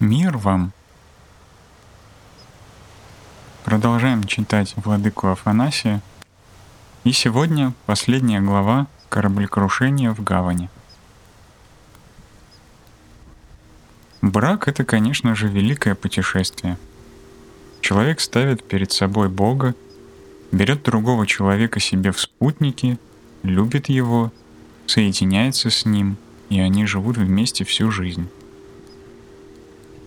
Мир вам! Продолжаем читать Владыку Афанасия. И сегодня последняя глава «Кораблекрушение в гавани». Брак — это, конечно же, великое путешествие. Человек ставит перед собой Бога, берет другого человека себе в спутники, любит его, соединяется с ним, и они живут вместе всю жизнь.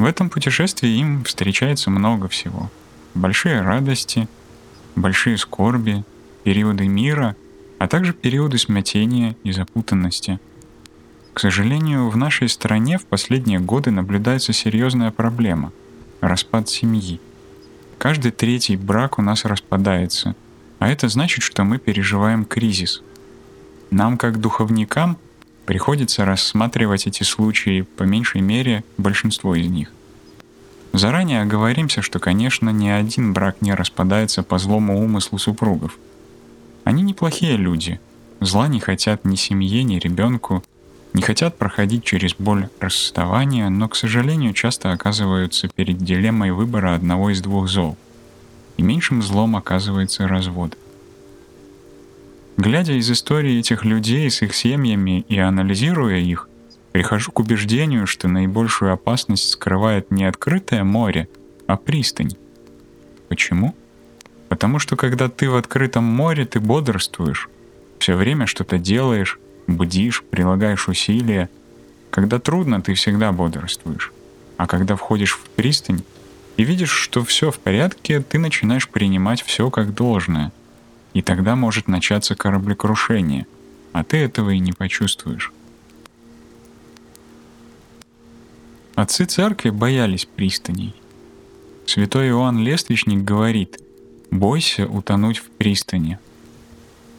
В этом путешествии им встречается много всего. Большие радости, большие скорби, периоды мира, а также периоды смятения и запутанности. К сожалению, в нашей стране в последние годы наблюдается серьезная проблема – распад семьи. Каждый третий брак у нас распадается, а это значит, что мы переживаем кризис. Нам, как духовникам, приходится рассматривать эти случаи, по меньшей мере, большинство из них. Заранее оговоримся, что, конечно, ни один брак не распадается по злому умыслу супругов. Они неплохие люди, зла не хотят ни семье, ни ребенку, не хотят проходить через боль расставания, но, к сожалению, часто оказываются перед дилеммой выбора одного из двух зол. И меньшим злом оказывается развод. Глядя из истории этих людей с их семьями и анализируя их, прихожу к убеждению, что наибольшую опасность скрывает не открытое море, а пристань. Почему? Потому что когда ты в открытом море, ты бодрствуешь, все время что-то делаешь, бдишь, прилагаешь усилия. Когда трудно, ты всегда бодрствуешь. А когда входишь в пристань и видишь, что все в порядке, ты начинаешь принимать все как должное. И тогда может начаться кораблекрушение, а ты этого и не почувствуешь. Отцы церкви боялись пристаней. Святой Иоанн Лествичник говорит, «Бойся утонуть в пристани»,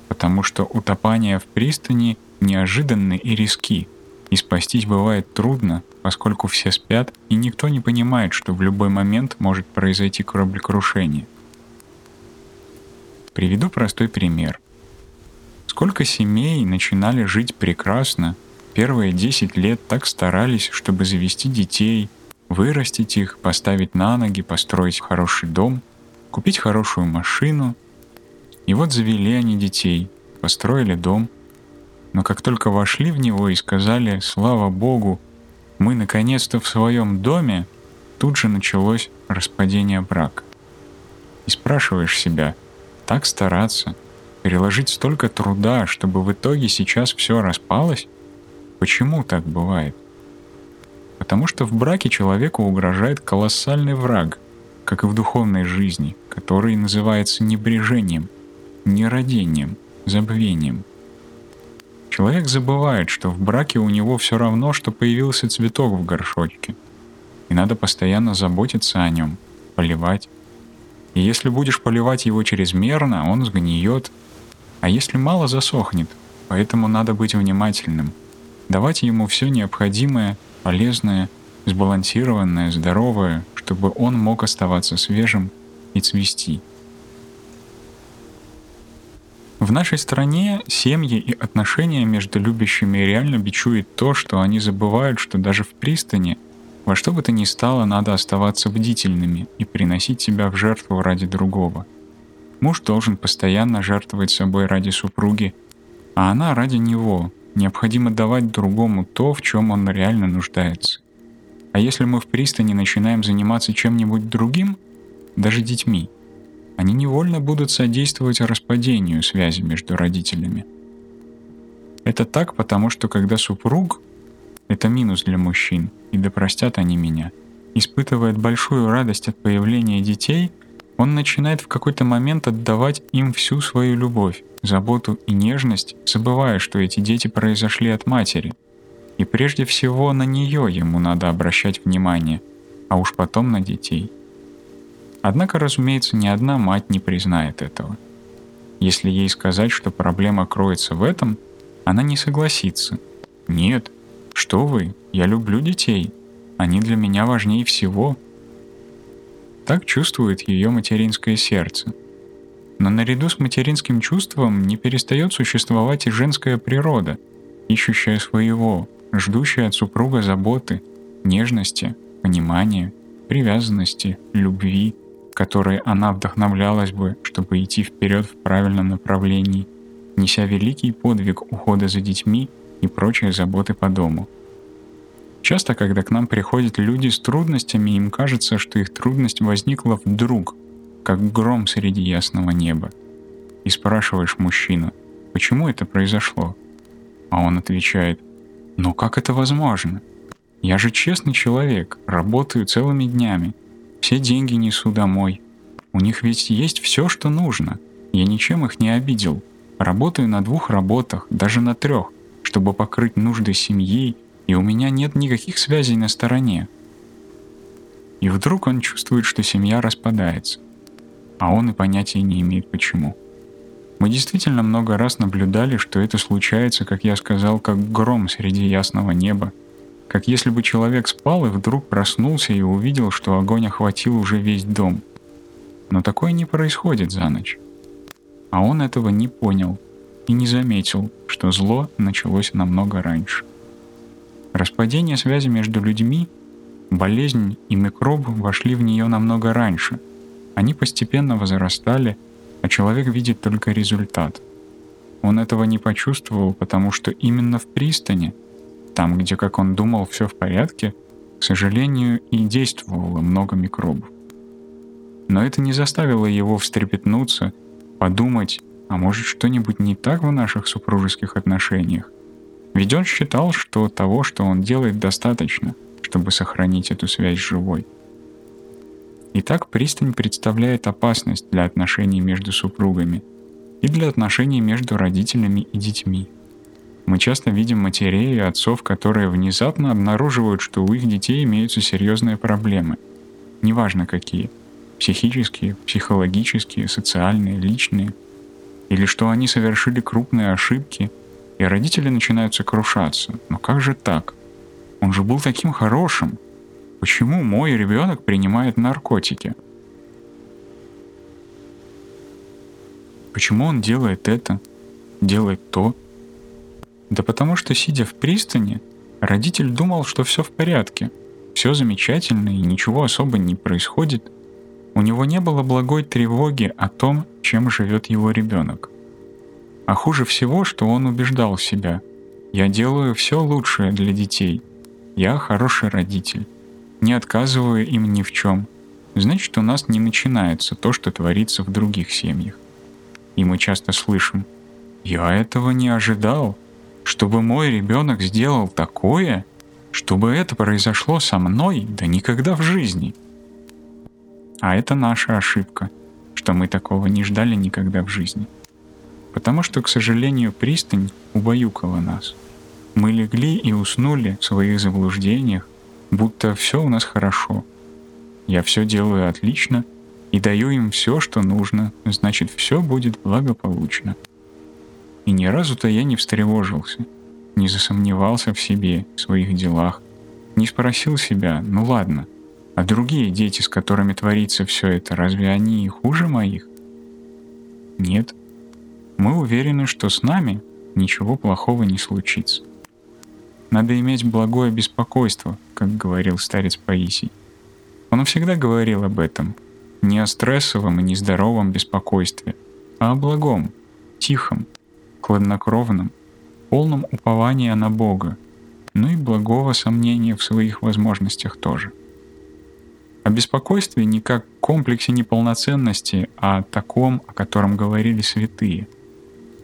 потому что утопание в пристани неожиданны и риски, и спастись бывает трудно, поскольку все спят, и никто не понимает, что в любой момент может произойти кораблекрушение. Приведу простой пример. Сколько семей начинали жить прекрасно, первые 10 лет так старались, чтобы завести детей, вырастить их, поставить на ноги, построить хороший дом, купить хорошую машину. И вот завели они детей, построили дом – но как только вошли в него и сказали «Слава Богу, мы наконец-то в своем доме», тут же началось распадение брака. И спрашиваешь себя, так стараться, переложить столько труда, чтобы в итоге сейчас все распалось? Почему так бывает? Потому что в браке человеку угрожает колоссальный враг, как и в духовной жизни, который называется небрежением, нерадением, забвением – Человек забывает, что в браке у него все равно, что появился цветок в горшочке. И надо постоянно заботиться о нем, поливать. И если будешь поливать его чрезмерно, он сгниет. А если мало, засохнет. Поэтому надо быть внимательным. Давать ему все необходимое, полезное, сбалансированное, здоровое, чтобы он мог оставаться свежим и цвести. В нашей стране семьи и отношения между любящими реально бичует то, что они забывают, что даже в пристани во что бы то ни стало надо оставаться бдительными и приносить себя в жертву ради другого. Муж должен постоянно жертвовать собой ради супруги, а она ради него. Необходимо давать другому то, в чем он реально нуждается. А если мы в пристани начинаем заниматься чем-нибудь другим, даже детьми – они невольно будут содействовать распадению связи между родителями. Это так, потому что когда супруг, это минус для мужчин, и да простят они меня, испытывает большую радость от появления детей, он начинает в какой-то момент отдавать им всю свою любовь, заботу и нежность, забывая, что эти дети произошли от матери. И прежде всего на нее ему надо обращать внимание, а уж потом на детей – Однако, разумеется, ни одна мать не признает этого. Если ей сказать, что проблема кроется в этом, она не согласится. Нет, что вы, я люблю детей. Они для меня важнее всего. Так чувствует ее материнское сердце. Но наряду с материнским чувством не перестает существовать и женская природа, ищущая своего, ждущая от супруга заботы, нежности, понимания, привязанности, любви, которой она вдохновлялась бы, чтобы идти вперед в правильном направлении, неся великий подвиг ухода за детьми и прочие заботы по дому. Часто, когда к нам приходят люди с трудностями, им кажется, что их трудность возникла вдруг, как гром среди ясного неба. И спрашиваешь мужчину, почему это произошло? А он отвечает, но как это возможно? Я же честный человек, работаю целыми днями, все деньги несу домой. У них ведь есть все, что нужно. Я ничем их не обидел. Работаю на двух работах, даже на трех, чтобы покрыть нужды семьи, и у меня нет никаких связей на стороне. И вдруг он чувствует, что семья распадается, а он и понятия не имеет почему. Мы действительно много раз наблюдали, что это случается, как я сказал, как гром среди ясного неба, как если бы человек спал и вдруг проснулся и увидел, что огонь охватил уже весь дом. Но такое не происходит за ночь. А он этого не понял и не заметил, что зло началось намного раньше. Распадение связи между людьми, болезнь и микроб вошли в нее намного раньше. Они постепенно возрастали – а человек видит только результат. Он этого не почувствовал, потому что именно в пристани, там, где, как он думал, все в порядке, к сожалению, и действовало много микробов. Но это не заставило его встрепетнуться, подумать, а может что-нибудь не так в наших супружеских отношениях. Ведь он считал, что того, что он делает, достаточно, чтобы сохранить эту связь живой. Итак, пристань представляет опасность для отношений между супругами и для отношений между родителями и детьми. Мы часто видим матерей и отцов, которые внезапно обнаруживают, что у их детей имеются серьезные проблемы. Неважно какие. Психические, психологические, социальные, личные. Или что они совершили крупные ошибки, и родители начинают сокрушаться. Но как же так? Он же был таким хорошим, Почему мой ребенок принимает наркотики? Почему он делает это, делает то? Да потому что, сидя в пристани, родитель думал, что все в порядке, все замечательно и ничего особо не происходит. У него не было благой тревоги о том, чем живет его ребенок. А хуже всего, что он убеждал себя. Я делаю все лучшее для детей. Я хороший родитель не отказывая им ни в чем, значит у нас не начинается то, что творится в других семьях. И мы часто слышим, я этого не ожидал, чтобы мой ребенок сделал такое, чтобы это произошло со мной, да никогда в жизни. А это наша ошибка, что мы такого не ждали никогда в жизни. Потому что, к сожалению, пристань убаюкала нас. Мы легли и уснули в своих заблуждениях, будто все у нас хорошо. Я все делаю отлично и даю им все, что нужно, значит, все будет благополучно. И ни разу-то я не встревожился, не засомневался в себе, в своих делах, не спросил себя, ну ладно, а другие дети, с которыми творится все это, разве они хуже моих? Нет. Мы уверены, что с нами ничего плохого не случится. Надо иметь благое беспокойство, как говорил старец Паисий. Он всегда говорил об этом. Не о стрессовом и нездоровом беспокойстве, а о благом, тихом, хладнокровном, полном упования на Бога, ну и благого сомнения в своих возможностях тоже. О беспокойстве не как комплексе неполноценности, а о таком, о котором говорили святые.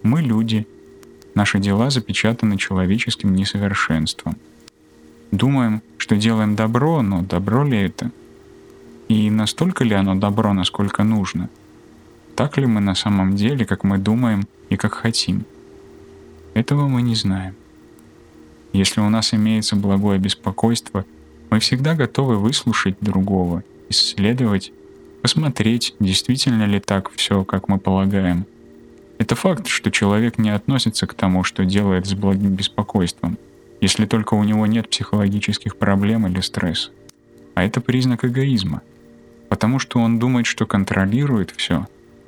Мы люди — Наши дела запечатаны человеческим несовершенством. Думаем, что делаем добро, но добро ли это? И настолько ли оно добро, насколько нужно? Так ли мы на самом деле, как мы думаем и как хотим? Этого мы не знаем. Если у нас имеется благое беспокойство, мы всегда готовы выслушать другого, исследовать, посмотреть, действительно ли так все, как мы полагаем – это факт, что человек не относится к тому, что делает с благим беспокойством, если только у него нет психологических проблем или стресса. А это признак эгоизма, потому что он думает, что контролирует все,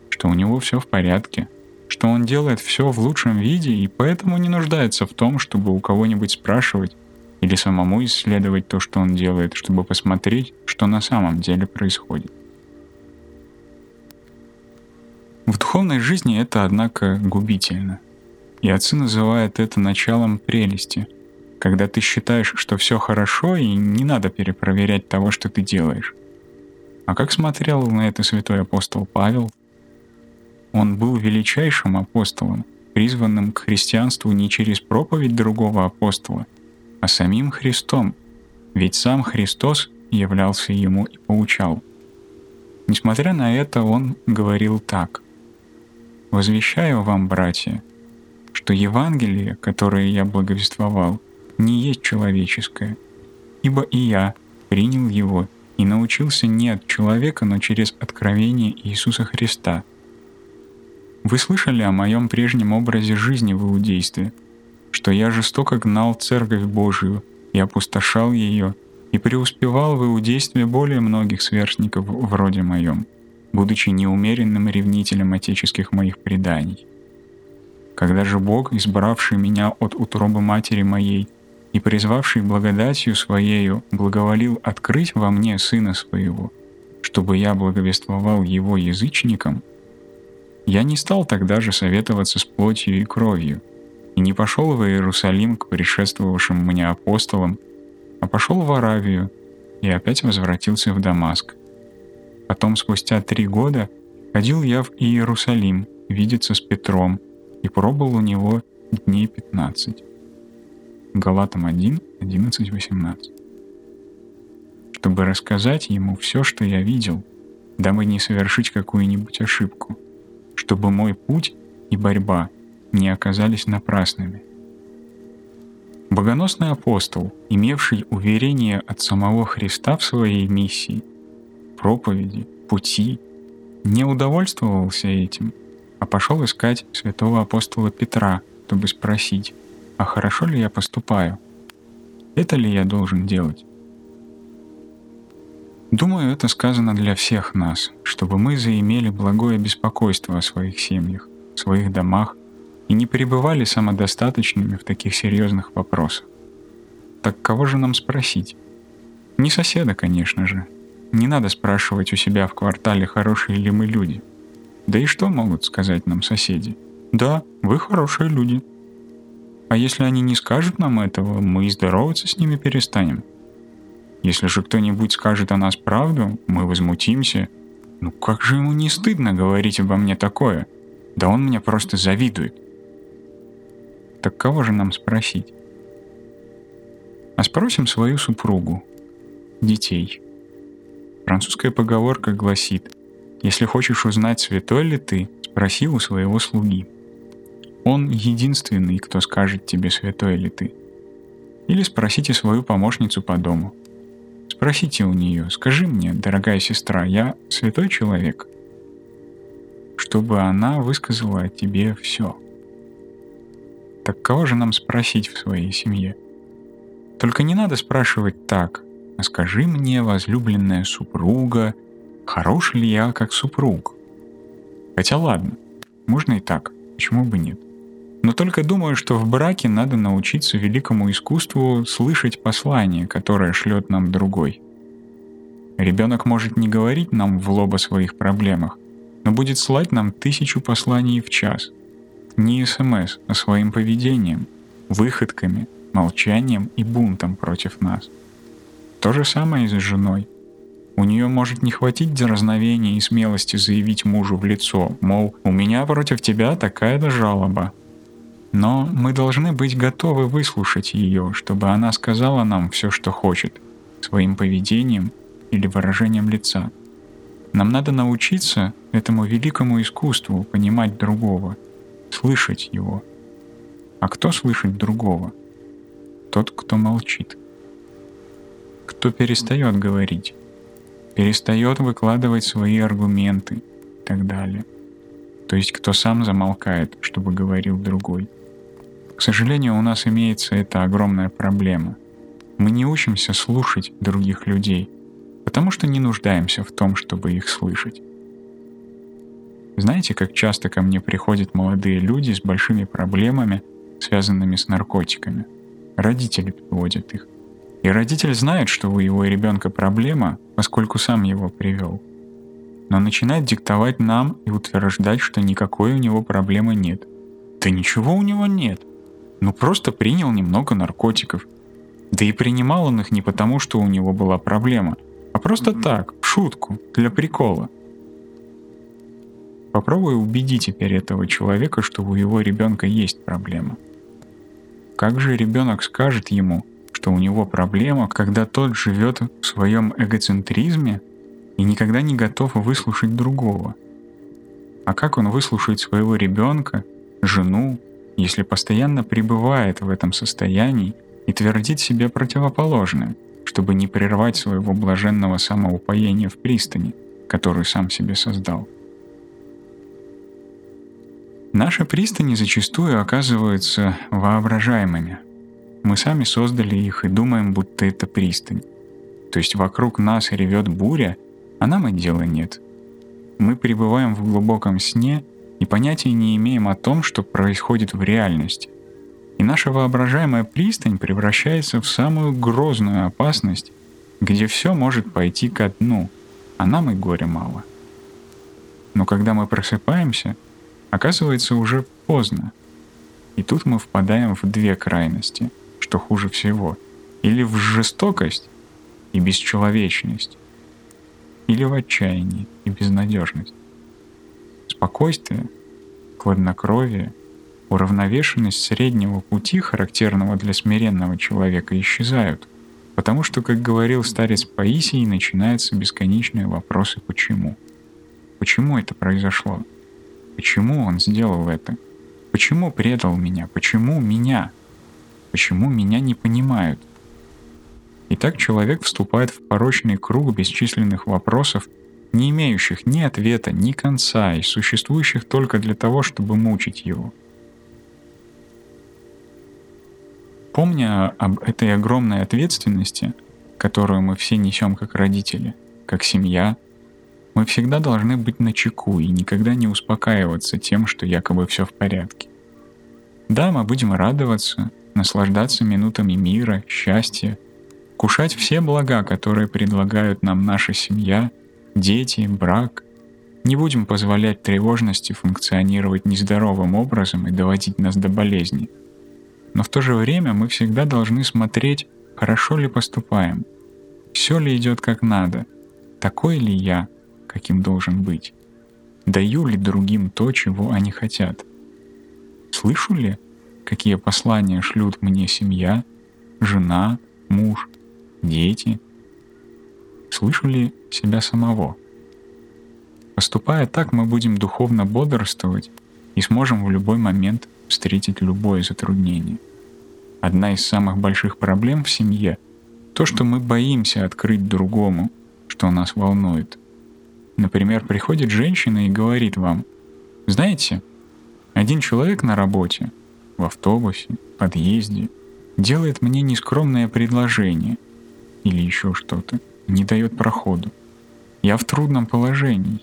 что у него все в порядке, что он делает все в лучшем виде и поэтому не нуждается в том, чтобы у кого-нибудь спрашивать, или самому исследовать то, что он делает, чтобы посмотреть, что на самом деле происходит. В духовной жизни это, однако, губительно. И отцы называют это началом прелести, когда ты считаешь, что все хорошо и не надо перепроверять того, что ты делаешь. А как смотрел на это святой апостол Павел? Он был величайшим апостолом, призванным к христианству не через проповедь другого апостола, а самим Христом, ведь сам Христос являлся ему и поучал. Несмотря на это, он говорил так. «Возвещаю вам, братья, что Евангелие, которое я благовествовал, не есть человеческое, ибо и я принял его и научился не от человека, но через откровение Иисуса Христа. Вы слышали о моем прежнем образе жизни в иудействе, что я жестоко гнал Церковь Божию и опустошал ее, и преуспевал в иудействе более многих сверстников вроде моем, будучи неумеренным ревнителем отеческих моих преданий. Когда же Бог, избравший меня от утробы матери моей, и призвавший благодатью Своею благоволил открыть во мне Сына Своего, чтобы я благовествовал Его язычникам, я не стал тогда же советоваться с плотью и кровью, и не пошел в Иерусалим к предшествовавшим мне апостолам, а пошел в Аравию и опять возвратился в Дамаск. Потом, спустя три года, ходил я в Иерусалим видеться с Петром и пробыл у него дней пятнадцать. Галатам 1, 11, 18. Чтобы рассказать ему все, что я видел, дабы не совершить какую-нибудь ошибку, чтобы мой путь и борьба не оказались напрасными. Богоносный апостол, имевший уверение от самого Христа в своей миссии, проповеди, пути, не удовольствовался этим, а пошел искать святого апостола Петра, чтобы спросить, а хорошо ли я поступаю? Это ли я должен делать? Думаю, это сказано для всех нас, чтобы мы заимели благое беспокойство о своих семьях, своих домах и не пребывали самодостаточными в таких серьезных вопросах. Так кого же нам спросить? Не соседа, конечно же. Не надо спрашивать у себя в квартале, хорошие ли мы люди. Да и что могут сказать нам соседи? Да, вы хорошие люди, а если они не скажут нам этого, мы и здороваться с ними перестанем. Если же кто-нибудь скажет о нас правду, мы возмутимся. Ну как же ему не стыдно говорить обо мне такое? Да он мне просто завидует. Так кого же нам спросить? А спросим свою супругу, детей. Французская поговорка гласит, если хочешь узнать, святой ли ты, спроси у своего слуги. Он единственный, кто скажет тебе, святой ли ты. Или спросите свою помощницу по дому. Спросите у нее, скажи мне, дорогая сестра, я святой человек? Чтобы она высказала о тебе все. Так кого же нам спросить в своей семье? Только не надо спрашивать так, а скажи мне, возлюбленная супруга, хорош ли я как супруг? Хотя ладно, можно и так, почему бы нет? Но только думаю, что в браке надо научиться великому искусству слышать послание, которое шлет нам другой. Ребенок может не говорить нам в лоб о своих проблемах, но будет слать нам тысячу посланий в час. Не СМС, а своим поведением, выходками, молчанием и бунтом против нас. То же самое и с женой. У нее может не хватить дерзновения и смелости заявить мужу в лицо, мол, у меня против тебя такая-то жалоба, но мы должны быть готовы выслушать ее, чтобы она сказала нам все, что хочет, своим поведением или выражением лица. Нам надо научиться этому великому искусству понимать другого, слышать его. А кто слышит другого? Тот, кто молчит. Кто перестает говорить, перестает выкладывать свои аргументы и так далее. То есть кто сам замолкает, чтобы говорил другой. К сожалению, у нас имеется эта огромная проблема. Мы не учимся слушать других людей, потому что не нуждаемся в том, чтобы их слышать. Знаете, как часто ко мне приходят молодые люди с большими проблемами, связанными с наркотиками? Родители приводят их. И родитель знает, что у его ребенка проблема, поскольку сам его привел. Но начинает диктовать нам и утверждать, что никакой у него проблемы нет. Да ничего у него нет. Ну просто принял немного наркотиков. Да и принимал он их не потому, что у него была проблема, а просто так, в шутку, для прикола. Попробуй убеди теперь этого человека, что у его ребенка есть проблема. Как же ребенок скажет ему, что у него проблема, когда тот живет в своем эгоцентризме и никогда не готов выслушать другого? А как он выслушает своего ребенка, жену, если постоянно пребывает в этом состоянии и твердит себе противоположное, чтобы не прервать своего блаженного самоупоения в пристани, которую сам себе создал? Наши пристани зачастую оказываются воображаемыми. Мы сами создали их и думаем, будто это пристань. То есть вокруг нас ревет буря, а нам и дела нет. Мы пребываем в глубоком сне и понятия не имеем о том, что происходит в реальности. И наша воображаемая пристань превращается в самую грозную опасность, где все может пойти ко дну, а нам и горя мало. Но когда мы просыпаемся — Оказывается, уже поздно. И тут мы впадаем в две крайности, что хуже всего. Или в жестокость и бесчеловечность, или в отчаяние и безнадежность. Спокойствие, хладнокровие, уравновешенность среднего пути, характерного для смиренного человека, исчезают, потому что, как говорил старец Паисий, начинаются бесконечные вопросы «почему?». Почему это произошло? Почему он сделал это? Почему предал меня? Почему меня? Почему меня не понимают? И так человек вступает в порочный круг бесчисленных вопросов, не имеющих ни ответа, ни конца и существующих только для того, чтобы мучить его. Помня об этой огромной ответственности, которую мы все несем как родители, как семья — мы всегда должны быть на чеку и никогда не успокаиваться тем, что якобы все в порядке. Да, мы будем радоваться, наслаждаться минутами мира, счастья, кушать все блага, которые предлагают нам наша семья, дети, брак. Не будем позволять тревожности функционировать нездоровым образом и доводить нас до болезни. Но в то же время мы всегда должны смотреть, хорошо ли поступаем, все ли идет как надо, такой ли я, каким должен быть? Даю ли другим то, чего они хотят? Слышу ли, какие послания шлют мне семья, жена, муж, дети? Слышу ли себя самого? Поступая так, мы будем духовно бодрствовать и сможем в любой момент встретить любое затруднение. Одна из самых больших проблем в семье — то, что мы боимся открыть другому, что нас волнует — Например, приходит женщина и говорит вам, знаете, один человек на работе, в автобусе, подъезде, делает мне нескромное предложение или еще что-то, не дает проходу. Я в трудном положении,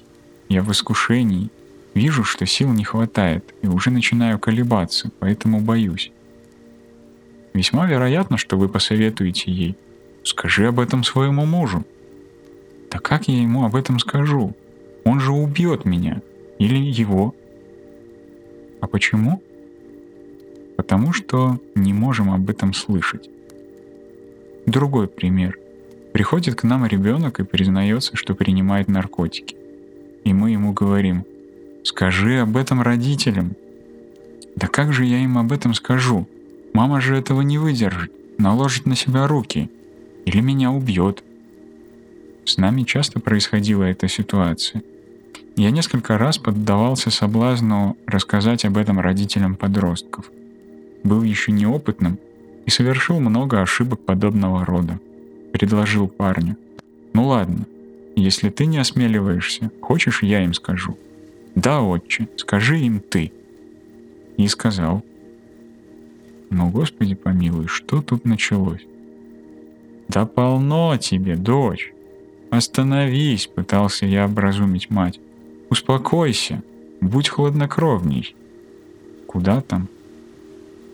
я в искушении, вижу, что сил не хватает и уже начинаю колебаться, поэтому боюсь. Весьма вероятно, что вы посоветуете ей, скажи об этом своему мужу, да как я ему об этом скажу? Он же убьет меня. Или его. А почему? Потому что не можем об этом слышать. Другой пример. Приходит к нам ребенок и признается, что принимает наркотики. И мы ему говорим, скажи об этом родителям. Да как же я им об этом скажу? Мама же этого не выдержит, наложит на себя руки. Или меня убьет. С нами часто происходила эта ситуация. Я несколько раз поддавался соблазну рассказать об этом родителям подростков. Был еще неопытным и совершил много ошибок подобного рода. Предложил парню. «Ну ладно, если ты не осмеливаешься, хочешь, я им скажу?» «Да, отче, скажи им ты». И сказал. «Ну, Господи помилуй, что тут началось?» «Да полно тебе, дочь!» «Остановись!» — пытался я образумить мать. «Успокойся! Будь хладнокровней!» «Куда там?»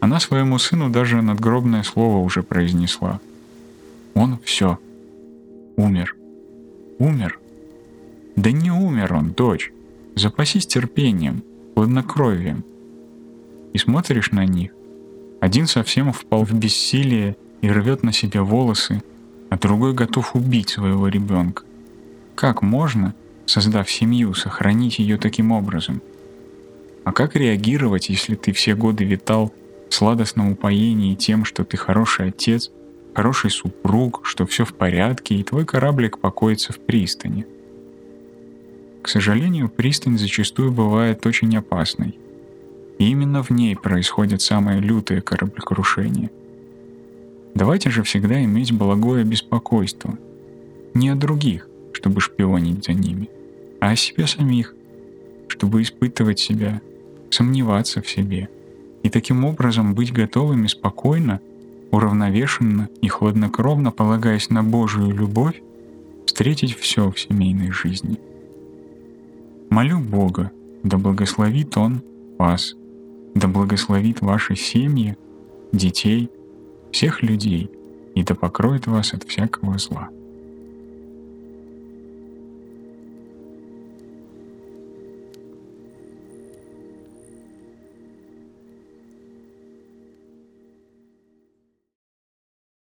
Она своему сыну даже надгробное слово уже произнесла. Он все. Умер. Умер. Да не умер он, дочь. Запасись терпением, хладнокровием. И смотришь на них. Один совсем впал в бессилие и рвет на себе волосы, а другой готов убить своего ребенка. Как можно, создав семью, сохранить ее таким образом? А как реагировать, если ты все годы витал в сладостном упоении тем, что ты хороший отец, хороший супруг, что все в порядке, и твой кораблик покоится в пристани? К сожалению, пристань зачастую бывает очень опасной. И именно в ней происходит самое лютое кораблекрушение — Давайте же всегда иметь благое беспокойство. Не о других, чтобы шпионить за ними, а о себе самих, чтобы испытывать себя, сомневаться в себе и таким образом быть готовыми спокойно, уравновешенно и хладнокровно полагаясь на Божию любовь, встретить все в семейной жизни. Молю Бога, да благословит Он вас, да благословит ваши семьи, детей – всех людей, и да покроет вас от всякого зла.